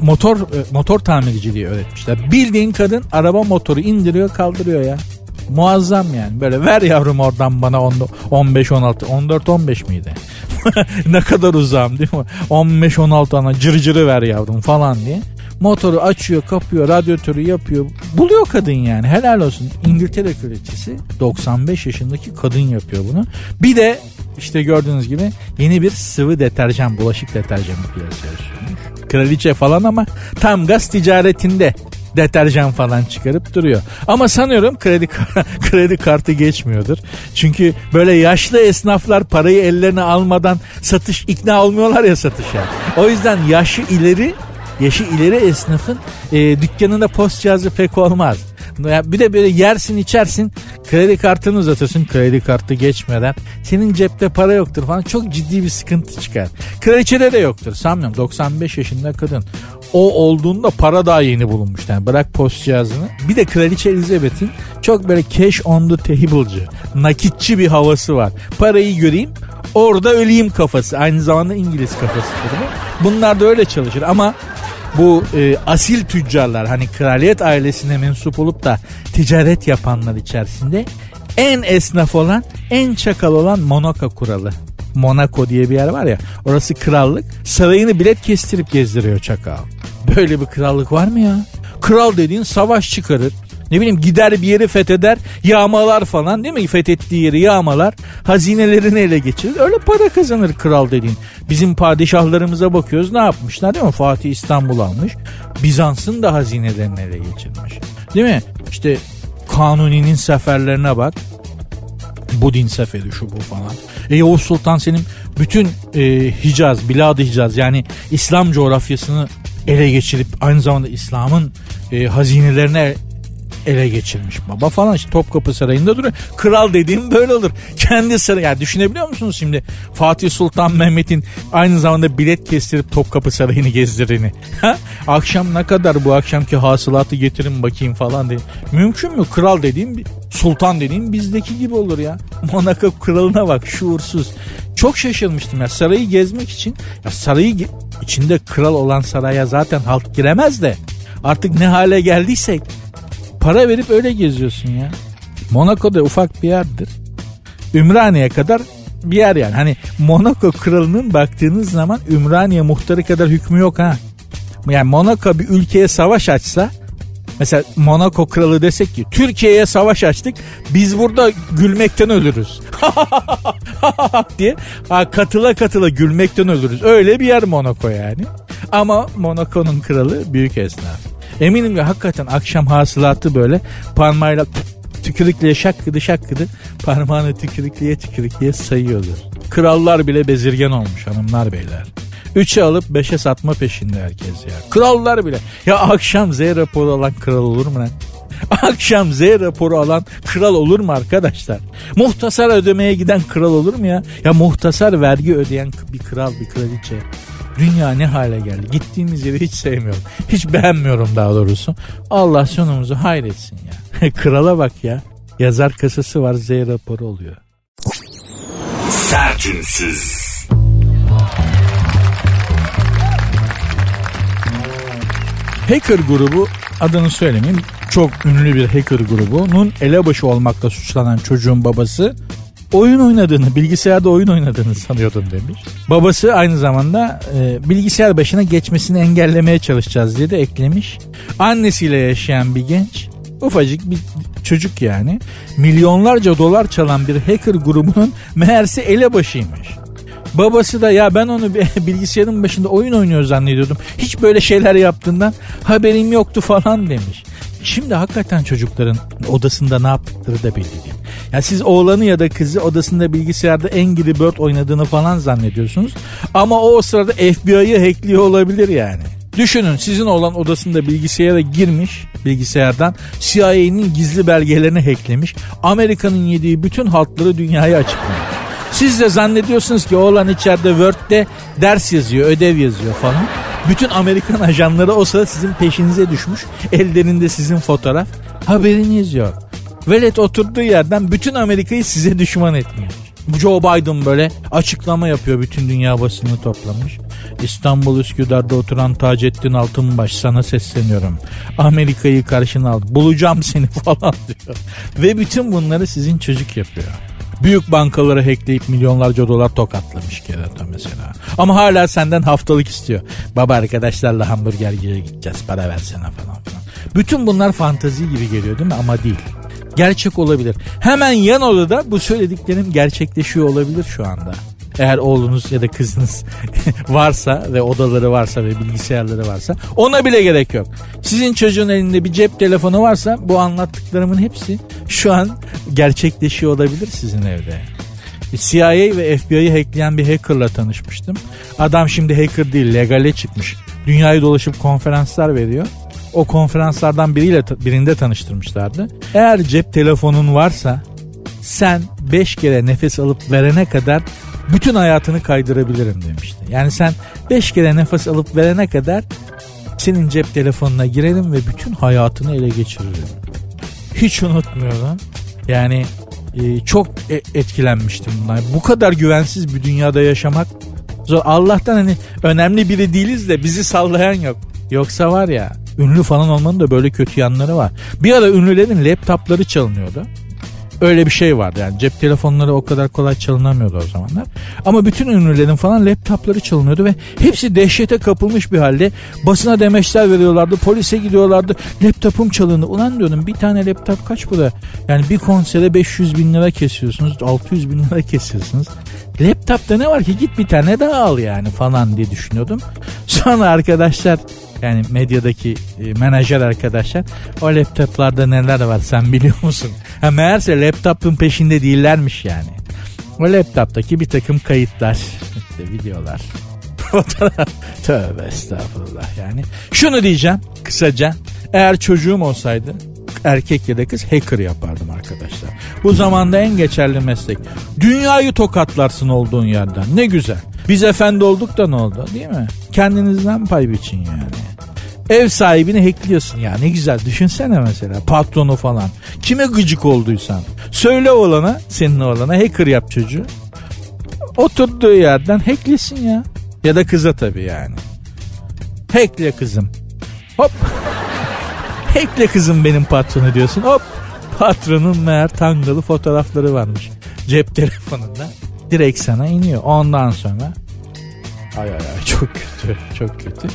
motor e, motor tamirciliği öğretmişler. Bildiğin kadın araba motoru indiriyor kaldırıyor ya. Muazzam yani. Böyle ver yavrum oradan bana 15 16 14 15 miydi? ne kadar uzağım değil mi? 15 16 ana cırcırı ver yavrum falan diye. Motoru açıyor, kapıyor, radyatörü yapıyor. Buluyor kadın yani. Helal olsun. İngiltere kraliçesi 95 yaşındaki kadın yapıyor bunu. Bir de işte gördüğünüz gibi yeni bir sıvı deterjan, bulaşık deterjanı piyasaya. Kraliçe falan ama tam gaz ticaretinde deterjan falan çıkarıp duruyor. Ama sanıyorum kredi kredi kartı geçmiyordur. Çünkü böyle yaşlı esnaflar parayı ellerine almadan satış ikna olmuyorlar ya satışa. O yüzden yaşı ileri yaşı ileri esnafın e, dükkanında post cihazı pek olmaz. Bir de böyle yersin içersin kredi kartını uzatırsın kredi kartı geçmeden senin cepte para yoktur falan çok ciddi bir sıkıntı çıkar. Kraliçede de yoktur sanmıyorum 95 yaşında kadın o olduğunda para daha yeni bulunmuş. Yani bırak post cihazını. Bir de Kraliçe Elizabeth'in çok böyle cash on the table'cı, nakitçi bir havası var. Parayı göreyim orada öleyim kafası. Aynı zamanda İngiliz kafası. Bunlar da öyle çalışır ama bu e, asil tüccarlar hani kraliyet ailesine mensup olup da ticaret yapanlar içerisinde en esnaf olan, en çakal olan Monaco kuralı. Monaco diye bir yer var ya orası krallık sarayını bilet kestirip gezdiriyor çakal. Böyle bir krallık var mı ya? Kral dediğin savaş çıkarır. Ne bileyim gider bir yeri fetheder yağmalar falan değil mi? Fethettiği yeri yağmalar hazinelerini ele geçirir. Öyle para kazanır kral dediğin. Bizim padişahlarımıza bakıyoruz ne yapmışlar değil mi? Fatih İstanbul almış. Bizans'ın da hazinelerini ele geçirmiş. Değil mi? İşte Kanuni'nin seferlerine bak. Budin seferi şu bu falan. E Yavuz Sultan senin bütün e, Hicaz, Bilad-ı Hicaz yani İslam coğrafyasını ele geçirip aynı zamanda İslam'ın e, hazinelerine ele geçirmiş baba falan işte Topkapı Sarayı'nda duruyor. Kral dediğim böyle olur. Kendi saray yani düşünebiliyor musunuz şimdi Fatih Sultan Mehmet'in aynı zamanda bilet kestirip Topkapı Sarayı'nı gezdirini. akşam ne kadar bu akşamki hasılatı getirin bakayım falan diye. Mümkün mü? Kral dediğim sultan dediğim bizdeki gibi olur ya. Monaco kralına bak şuursuz. Çok şaşırmıştım ya sarayı gezmek için. Ya sarayı içinde kral olan saraya zaten halk giremez de. Artık ne hale geldiysek para verip öyle geziyorsun ya. Monaco da ufak bir yerdir. Ümraniye kadar bir yer yani. Hani Monaco kralının baktığınız zaman Ümraniye muhtarı kadar hükmü yok ha. Yani Monaco bir ülkeye savaş açsa Mesela Monaco kralı desek ki Türkiye'ye savaş açtık biz burada gülmekten ölürüz. diye ha, katıla katıla gülmekten ölürüz. Öyle bir yer Monaco yani. Ama Monaco'nun kralı büyük esnaf. Eminim ki hakikaten akşam hasılatı böyle parmağıyla tükürükle şakkıdı şakkıdı parmağını tükürükleye tükürükleye sayıyordur. Krallar bile bezirgen olmuş hanımlar beyler. Üçe alıp beşe satma peşinde herkes ya. Krallar bile. Ya akşam Z raporu alan kral olur mu lan? Akşam Z raporu alan kral olur mu arkadaşlar? Muhtasar ödemeye giden kral olur mu ya? Ya muhtasar vergi ödeyen bir kral bir kraliçe. Dünya ne hale geldi? Gittiğimiz yeri hiç sevmiyorum. Hiç beğenmiyorum daha doğrusu. Allah sonumuzu hayretsin ya. Krala bak ya. Yazar kasası var Z raporu oluyor. Sertünsüz. Hacker grubu adını söylemeyeyim çok ünlü bir hacker grubunun elebaşı olmakla suçlanan çocuğun babası oyun oynadığını, bilgisayarda oyun oynadığını sanıyordum demiş. Babası aynı zamanda e, bilgisayar başına geçmesini engellemeye çalışacağız diye de eklemiş. Annesiyle yaşayan bir genç, ufacık bir çocuk yani, milyonlarca dolar çalan bir hacker grubunun meğerse elebaşıymış. Babası da ya ben onu bilgisayarın başında oyun oynuyor zannediyordum. Hiç böyle şeyler yaptığından haberim yoktu falan demiş. Şimdi hakikaten çocukların odasında ne yaptıkları da belli değil. Ya siz oğlanı ya da kızı odasında bilgisayarda Angry Bird oynadığını falan zannediyorsunuz. Ama o, o sırada FBI'yı hackliyor olabilir yani. Düşünün sizin oğlan odasında bilgisayara girmiş bilgisayardan CIA'nin gizli belgelerini hacklemiş. Amerika'nın yediği bütün haltları dünyaya açıklamış. Siz de zannediyorsunuz ki oğlan içeride Word'de ders yazıyor, ödev yazıyor falan. Bütün Amerikan ajanları o sırada sizin peşinize düşmüş. Ellerinde sizin fotoğraf. Haberiniz yok. Velet oturduğu yerden bütün Amerika'yı size düşman etmiyor. Joe Biden böyle açıklama yapıyor bütün dünya basını toplamış. İstanbul Üsküdar'da oturan Taceddin Altınbaş sana sesleniyorum. Amerika'yı karşına al. Bulacağım seni falan diyor. Ve bütün bunları sizin çocuk yapıyor. Büyük bankaları hackleyip milyonlarca dolar tokatlamış kerata mesela. Ama hala senden haftalık istiyor. Baba arkadaşlarla hamburgerciye gideceğiz para versene falan falan. Bütün bunlar fantazi gibi geliyor değil mi? Ama değil. Gerçek olabilir. Hemen yan odada bu söylediklerim gerçekleşiyor olabilir şu anda. Eğer oğlunuz ya da kızınız varsa ve odaları varsa ve bilgisayarları varsa ona bile gerek yok. Sizin çocuğun elinde bir cep telefonu varsa bu anlattıklarımın hepsi şu an gerçekleşiyor olabilir sizin evde. CIA ve FBI'yi hackleyen bir hackerla tanışmıştım. Adam şimdi hacker değil legale çıkmış. Dünyayı dolaşıp konferanslar veriyor. O konferanslardan biriyle birinde tanıştırmışlardı. Eğer cep telefonun varsa sen 5 kere nefes alıp verene kadar bütün hayatını kaydırabilirim demişti. Yani sen 5 kere nefes alıp verene kadar senin cep telefonuna girerim ve bütün hayatını ele geçiririm. Hiç unutmuyorum. Yani e, çok e- etkilenmiştim bundan. Bu kadar güvensiz bir dünyada yaşamak zor. Allah'tan hani önemli biri değiliz de bizi sallayan yok. Yoksa var ya ünlü falan olmanın da böyle kötü yanları var. Bir ara ünlülerin laptopları çalınıyordu. Öyle bir şey vardı yani cep telefonları o kadar kolay çalınamıyordu o zamanlar. Ama bütün ünlülerin falan laptopları çalınıyordu ve hepsi dehşete kapılmış bir halde basına demeçler veriyorlardı. Polise gidiyorlardı. Laptopum çalındı. Ulan diyordum bir tane laptop kaç bu da? Yani bir konsere 500 bin lira kesiyorsunuz. 600 bin lira kesiyorsunuz. Laptopta ne var ki git bir tane daha al yani falan diye düşünüyordum. Sonra arkadaşlar yani medyadaki e, menajer arkadaşlar o laptoplarda neler var sen biliyor musun? Ha meğerse laptopun peşinde değillermiş yani. O laptoptaki bir takım kayıtlar, işte videolar, fotoğraf. Tövbe estağfurullah yani. Şunu diyeceğim kısaca. Eğer çocuğum olsaydı erkek ya da kız hacker yapardım arkadaşlar. Bu zamanda en geçerli meslek. Dünyayı tokatlarsın olduğun yerden. Ne güzel. Biz efendi olduk da ne oldu değil mi? Kendinizden pay biçin yani. Ev sahibini hackliyorsun ya ne güzel düşünsene mesela patronu falan. Kime gıcık olduysan söyle olana senin olana hacker yap çocuğu. Oturduğu yerden hacklesin ya. Ya da kıza tabii yani. Hackle kızım. Hop. Hackle kızım benim patronu diyorsun. Hop. Patronun meğer tangalı fotoğrafları varmış. Cep telefonunda. Direkt sana iniyor. Ondan sonra ay ay ay çok kötü çok kötü.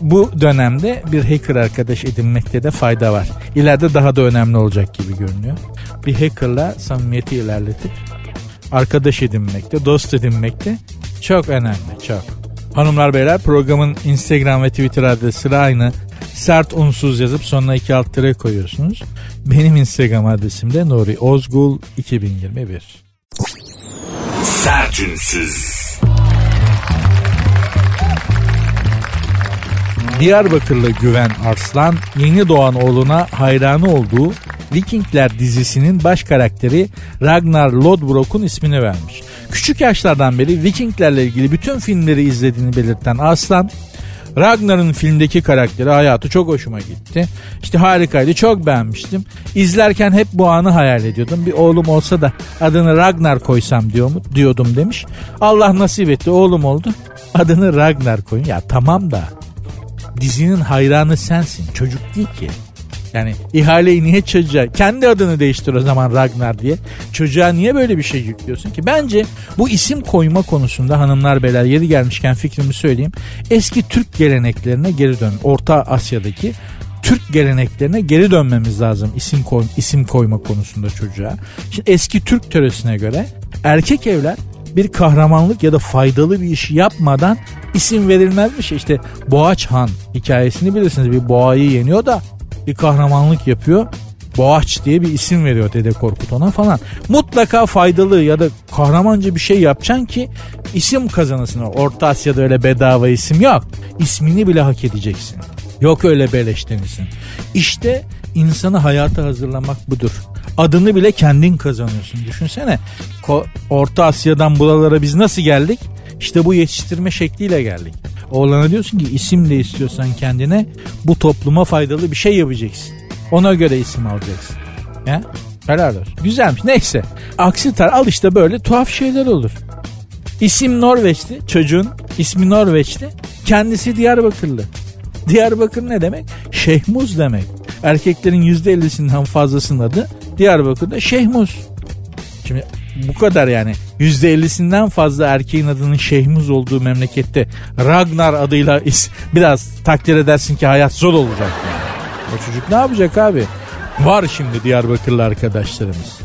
Bu dönemde bir hacker arkadaş edinmekte de fayda var. İleride daha da önemli olacak gibi görünüyor. Bir hackerla samimiyeti ilerletip arkadaş edinmekte, dost edinmekte çok önemli, çok. Hanımlar beyler programın Instagram ve Twitter adresi aynı. Sert unsuz yazıp sonuna iki alt tere koyuyorsunuz. Benim Instagram adresim de Nuri Ozgul 2021. Sertünsüz. Diyarbakırlı Güven Arslan yeni doğan oğluna hayranı olduğu Vikingler dizisinin baş karakteri Ragnar Lodbrok'un ismini vermiş. Küçük yaşlardan beri Vikinglerle ilgili bütün filmleri izlediğini belirten Arslan Ragnar'ın filmdeki karakteri hayatı çok hoşuma gitti. İşte harikaydı çok beğenmiştim. İzlerken hep bu anı hayal ediyordum. Bir oğlum olsa da adını Ragnar koysam diyor mu, diyordum demiş. Allah nasip etti oğlum oldu. Adını Ragnar koyun. Ya tamam da dizinin hayranı sensin. Çocuk değil ki. Yani ihaleyi niye çocuğa kendi adını değiştir o zaman Ragnar diye. Çocuğa niye böyle bir şey yüklüyorsun ki? Bence bu isim koyma konusunda hanımlar beyler yeri gelmişken fikrimi söyleyeyim. Eski Türk geleneklerine geri dön. Orta Asya'daki Türk geleneklerine geri dönmemiz lazım isim koy, isim koyma konusunda çocuğa. Şimdi eski Türk töresine göre erkek evler bir kahramanlık ya da faydalı bir iş yapmadan isim verilmezmiş. İşte Boğaç Han hikayesini bilirsiniz. Bir boğayı yeniyor da bir kahramanlık yapıyor. Boğaç diye bir isim veriyor Dede Korkut ona falan. Mutlaka faydalı ya da kahramanca bir şey yapacaksın ki isim kazanırsın. Orta Asya'da öyle bedava isim yok. İsmini bile hak edeceksin. Yok öyle beleşten isim. İşte insanı hayata hazırlamak budur. Adını bile kendin kazanıyorsun. Düşünsene Orta Asya'dan buralara biz nasıl geldik? İşte bu yetiştirme şekliyle geldik. Oğlana diyorsun ki isim de istiyorsan kendine bu topluma faydalı bir şey yapacaksın. Ona göre isim alacaksın. Ya? Helal olsun. Güzelmiş. Neyse. Aksi tar al işte böyle tuhaf şeyler olur. İsim Norveçli. Çocuğun ismi Norveçli. Kendisi Diyarbakırlı. Diyarbakır ne demek? Şehmuz demek. Erkeklerin %50'sinden fazlasının adı Diyarbakır'da Şehmuz. Şimdi bu kadar yani %50'sinden fazla erkeğin adının Şehmuz olduğu memlekette Ragnar adıyla is biraz takdir edersin ki hayat zor olacak. O çocuk ne yapacak abi? Var şimdi Diyarbakırlı arkadaşlarımız.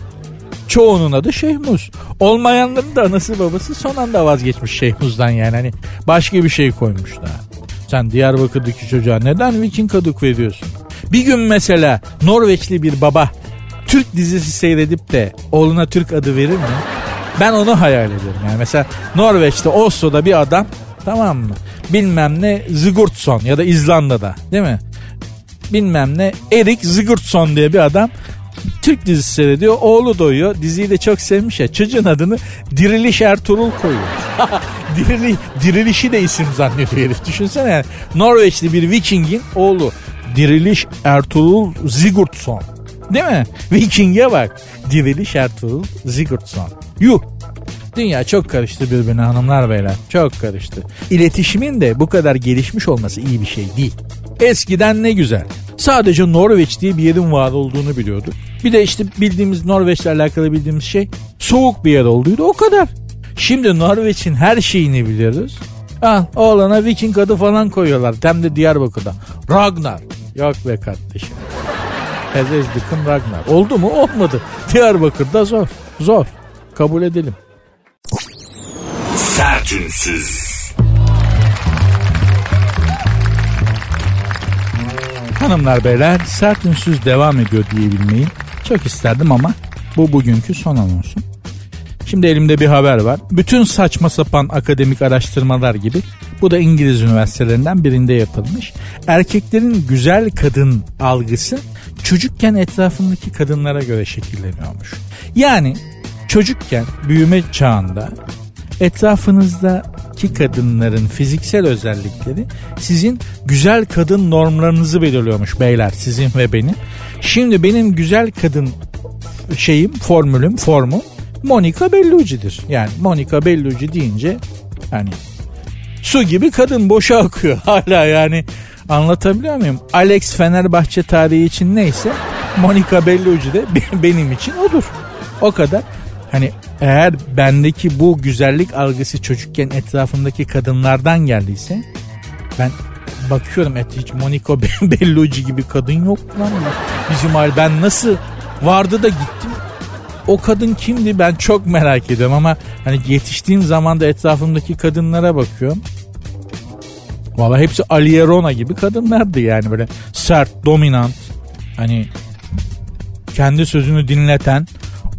Çoğunun adı Şehmuz. Olmayanların da anası babası son anda vazgeçmiş Şehmuz'dan yani. Hani başka bir şey koymuşlar. Sen Diyarbakır'daki çocuğa neden Viking adı veriyorsun? Bir gün mesela Norveçli bir baba Türk dizisi seyredip de oğluna Türk adı verir mi? Ben onu hayal ediyorum. Yani mesela Norveç'te Oslo'da bir adam tamam mı? Bilmem ne Sigurdsson ya da İzlanda'da değil mi? Bilmem ne Erik Sigurdsson diye bir adam Türk dizisi seyrediyor. Oğlu doyuyor. Diziyi de çok sevmiş ya. Çocuğun adını Diriliş Ertuğrul koyuyor. Dirili, dirilişi de isim zannediyor herif. Düşünsene yani. Norveçli bir Viking'in oğlu. Diriliş Ertuğrul Sigurdsson. Değil mi? Viking'e bak. Diriliş Ertuğrul Sigurdsson. Yuh. Dünya çok karıştı birbirine hanımlar beyler. Çok karıştı. İletişimin de bu kadar gelişmiş olması iyi bir şey değil. Eskiden ne güzel. Sadece Norveç diye bir yerin var olduğunu biliyorduk. Bir de işte bildiğimiz Norveç'le alakalı bildiğimiz şey soğuk bir yer olduğuydu o kadar. Şimdi Norveç'in her şeyini biliyoruz. Al oğlana Viking adı falan koyuyorlar. Hem de Diyarbakır'da. Ragnar. Yok be kardeşim. Ezezdikim Ragnar. Oldu mu? Olmadı. Diyarbakır'da zor. Zor. Kabul edelim. Sertünsüz. Hanımlar beyler sert ünsüz devam ediyor diyebilmeyi çok isterdim ama bu bugünkü son anonsun. Şimdi elimde bir haber var. Bütün saçma sapan akademik araştırmalar gibi bu da İngiliz üniversitelerinden birinde yapılmış. Erkeklerin güzel kadın algısı çocukken etrafındaki kadınlara göre şekilleniyormuş. Yani çocukken büyüme çağında etrafınızdaki kadınların fiziksel özellikleri sizin güzel kadın normlarınızı belirliyormuş beyler sizin ve benim. Şimdi benim güzel kadın şeyim formülüm formum Monica Bellucci'dir. Yani Monica Bellucci deyince hani su gibi kadın boşa akıyor hala yani anlatabiliyor muyum? Alex Fenerbahçe tarihi için neyse Monica Bellucci de benim için odur. O kadar. Hani eğer bendeki bu güzellik algısı çocukken etrafımdaki kadınlardan geldiyse ben bakıyorum et hiç Monica Bellucci gibi kadın yok lan bizim hal ben nasıl vardı da gittim o kadın kimdi ben çok merak ediyorum ama hani yetiştiğim zaman da etrafımdaki kadınlara bakıyorum. Valla hepsi Aliye Rona gibi kadınlardı yani böyle sert, dominant. Hani kendi sözünü dinleten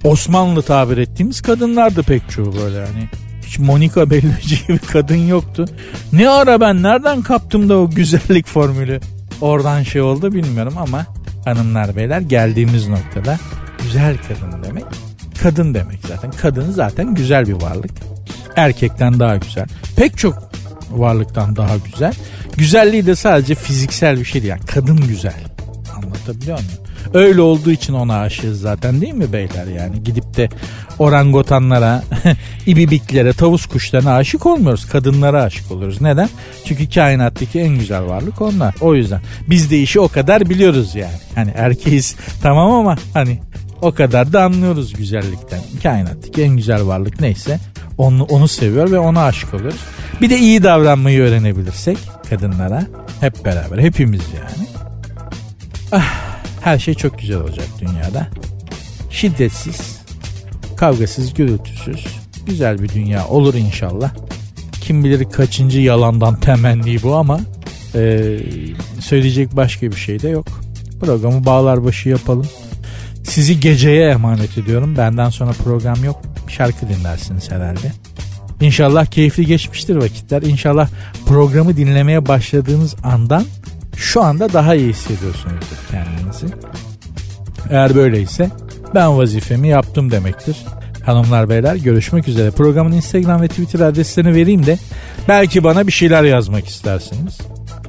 Osmanlı tabir ettiğimiz kadınlardı pek çoğu böyle hani. Hiç Monica Bellucci gibi kadın yoktu. Ne ara ben nereden kaptım da o güzellik formülü oradan şey oldu bilmiyorum ama hanımlar beyler geldiğimiz noktada güzel kadın demek kadın demek zaten. Kadın zaten güzel bir varlık. Erkekten daha güzel. Pek çok varlıktan daha güzel. Güzelliği de sadece fiziksel bir şey değil. Yani kadın güzel. Anlatabiliyor muyum? Öyle olduğu için ona aşığız zaten değil mi beyler yani? Gidip de orangotanlara, ibibiklere, tavus kuşlarına aşık olmuyoruz. Kadınlara aşık oluruz. Neden? Çünkü kainattaki en güzel varlık onlar. O yüzden biz de işi o kadar biliyoruz yani. Hani erkeğiz tamam ama hani o kadar da anlıyoruz güzellikten. Kainattaki en güzel varlık neyse onu, onu seviyor ve ona aşık oluyoruz. Bir de iyi davranmayı öğrenebilirsek kadınlara hep beraber hepimiz yani. Ah, her şey çok güzel olacak dünyada. Şiddetsiz, kavgasız, gürültüsüz, güzel bir dünya olur inşallah. Kim bilir kaçıncı yalandan temenni bu ama e, söyleyecek başka bir şey de yok. Programı bağlar başı yapalım. Sizi geceye emanet ediyorum. Benden sonra program yok. Şarkı dinlersiniz herhalde. İnşallah keyifli geçmiştir vakitler. İnşallah programı dinlemeye başladığınız andan şu anda daha iyi hissediyorsunuzdur kendinizi. Eğer böyleyse ben vazifemi yaptım demektir. Hanımlar beyler görüşmek üzere. Programın Instagram ve Twitter adreslerini vereyim de belki bana bir şeyler yazmak istersiniz.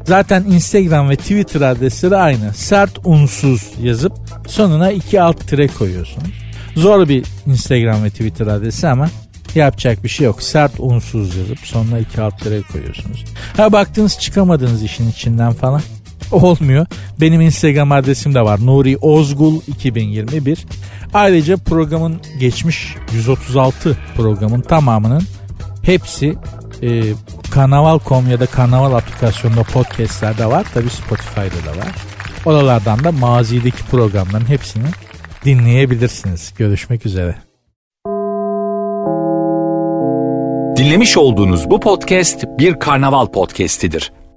Zaten Instagram ve Twitter adresleri aynı. Sert unsuz yazıp sonuna iki alt tire koyuyorsunuz. Zor bir Instagram ve Twitter adresi ama yapacak bir şey yok. Sert unsuz yazıp sonuna iki alt tire koyuyorsunuz. Ha baktınız çıkamadınız işin içinden falan. Olmuyor. Benim Instagram adresim de var. Nuri Ozgul 2021. Ayrıca programın geçmiş 136 programın tamamının hepsi e, Karnaval.com ya da Karnaval aplikasyonunda podcastlerde var. Tabi Spotify'da da var. Oralardan da mazideki programların hepsini dinleyebilirsiniz. Görüşmek üzere. Dinlemiş olduğunuz bu podcast bir karnaval podcastidir.